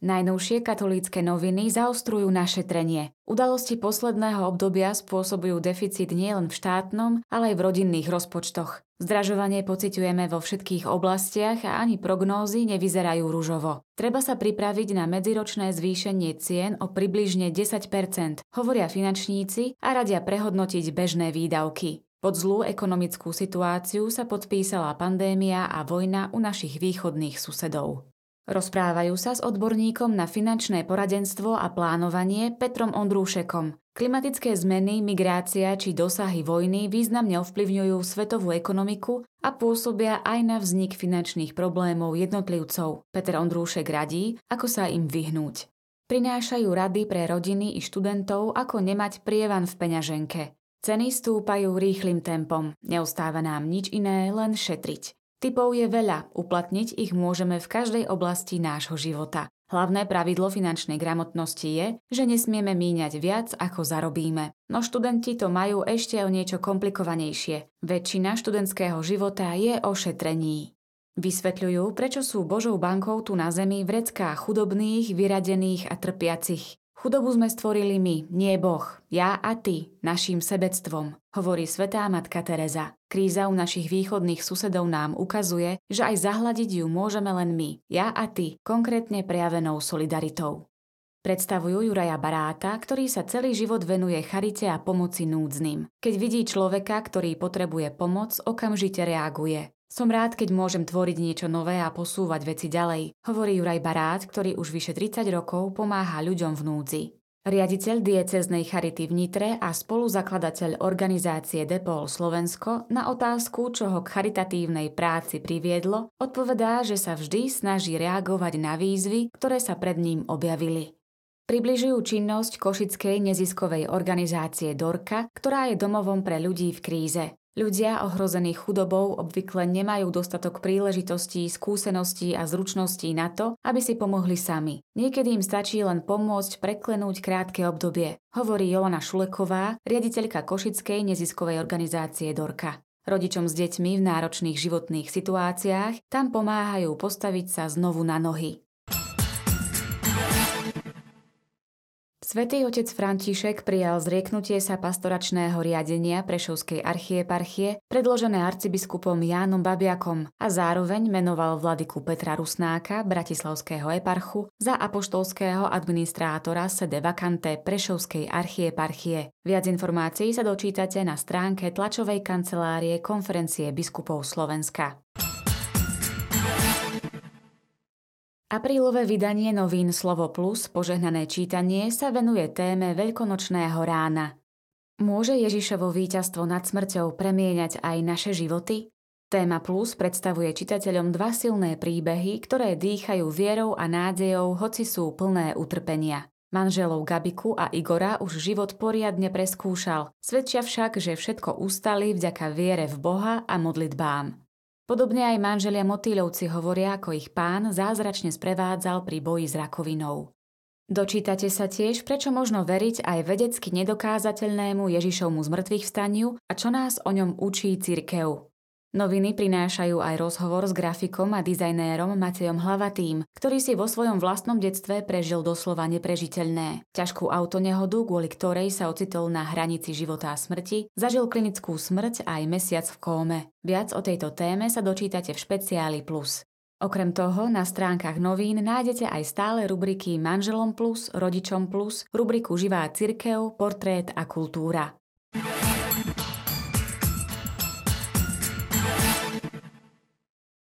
Najnovšie katolícke noviny zaostrujú naše trenie. Udalosti posledného obdobia spôsobujú deficit nielen v štátnom, ale aj v rodinných rozpočtoch. Zdražovanie pociťujeme vo všetkých oblastiach a ani prognózy nevyzerajú ružovo. Treba sa pripraviť na medziročné zvýšenie cien o približne 10% hovoria finančníci a radia prehodnotiť bežné výdavky. Pod zlú ekonomickú situáciu sa podpísala pandémia a vojna u našich východných susedov. Rozprávajú sa s odborníkom na finančné poradenstvo a plánovanie Petrom Ondrúšekom. Klimatické zmeny, migrácia či dosahy vojny významne ovplyvňujú svetovú ekonomiku a pôsobia aj na vznik finančných problémov jednotlivcov. Peter Ondrúšek radí, ako sa im vyhnúť. Prinášajú rady pre rodiny i študentov, ako nemať prievan v peňaženke. Ceny stúpajú rýchlým tempom, neustáva nám nič iné, len šetriť. Typov je veľa, uplatniť ich môžeme v každej oblasti nášho života. Hlavné pravidlo finančnej gramotnosti je, že nesmieme míňať viac, ako zarobíme. No študenti to majú ešte o niečo komplikovanejšie. Väčšina študentského života je o šetrení. Vysvetľujú, prečo sú Božou bankou tu na zemi vrecká chudobných, vyradených a trpiacich. Chudobu sme stvorili my, nie Boh, ja a ty, naším sebectvom, hovorí svetá matka Teresa. Kríza u našich východných susedov nám ukazuje, že aj zahladiť ju môžeme len my, ja a ty, konkrétne prejavenou solidaritou. Predstavujú Juraja Baráta, ktorý sa celý život venuje charite a pomoci núdznym. Keď vidí človeka, ktorý potrebuje pomoc, okamžite reaguje. Som rád, keď môžem tvoriť niečo nové a posúvať veci ďalej, hovorí Juraj Barát, ktorý už vyše 30 rokov pomáha ľuďom v núdzi. Riaditeľ dieceznej charity v Nitre a spoluzakladateľ organizácie Depol Slovensko na otázku, čo ho k charitatívnej práci priviedlo, odpovedá, že sa vždy snaží reagovať na výzvy, ktoré sa pred ním objavili. Približujú činnosť Košickej neziskovej organizácie Dorka, ktorá je domovom pre ľudí v kríze. Ľudia ohrození chudobou obvykle nemajú dostatok príležitostí, skúseností a zručností na to, aby si pomohli sami. Niekedy im stačí len pomôcť preklenúť krátke obdobie, hovorí Jolana Šuleková, riaditeľka Košickej neziskovej organizácie Dorka. Rodičom s deťmi v náročných životných situáciách tam pomáhajú postaviť sa znovu na nohy. Svetý otec František prijal zrieknutie sa pastoračného riadenia Prešovskej archieparchie, predložené arcibiskupom Jánom Babiakom a zároveň menoval vladyku Petra Rusnáka, bratislavského eparchu, za apoštolského administrátora sede vakante Prešovskej archieparchie. Viac informácií sa dočítate na stránke tlačovej kancelárie Konferencie biskupov Slovenska. Aprílové vydanie novín Slovo Plus, požehnané čítanie, sa venuje téme Veľkonočného rána. Môže Ježišovo víťazstvo nad smrťou premieňať aj naše životy? Téma Plus predstavuje čitateľom dva silné príbehy, ktoré dýchajú vierou a nádejou, hoci sú plné utrpenia. Manželov Gabiku a Igora už život poriadne preskúšal, svedčia však, že všetko ustali vďaka viere v Boha a modlitbám. Podobne aj manželia motýľovci hovoria, ako ich pán zázračne sprevádzal pri boji s rakovinou. Dočítate sa tiež, prečo možno veriť aj vedecky nedokázateľnému Ježišovmu zmrtvých vstaniu a čo nás o ňom učí cirkev. Noviny prinášajú aj rozhovor s grafikom a dizajnérom Matejom Hlavatým, ktorý si vo svojom vlastnom detstve prežil doslova neprežiteľné. Ťažkú autonehodu, kvôli ktorej sa ocitol na hranici života a smrti, zažil klinickú smrť aj mesiac v kóme. Viac o tejto téme sa dočítate v špeciáli Plus. Okrem toho na stránkach novín nájdete aj stále rubriky Manželom Plus, Rodičom Plus, rubriku Živá cirkev, Portrét a kultúra.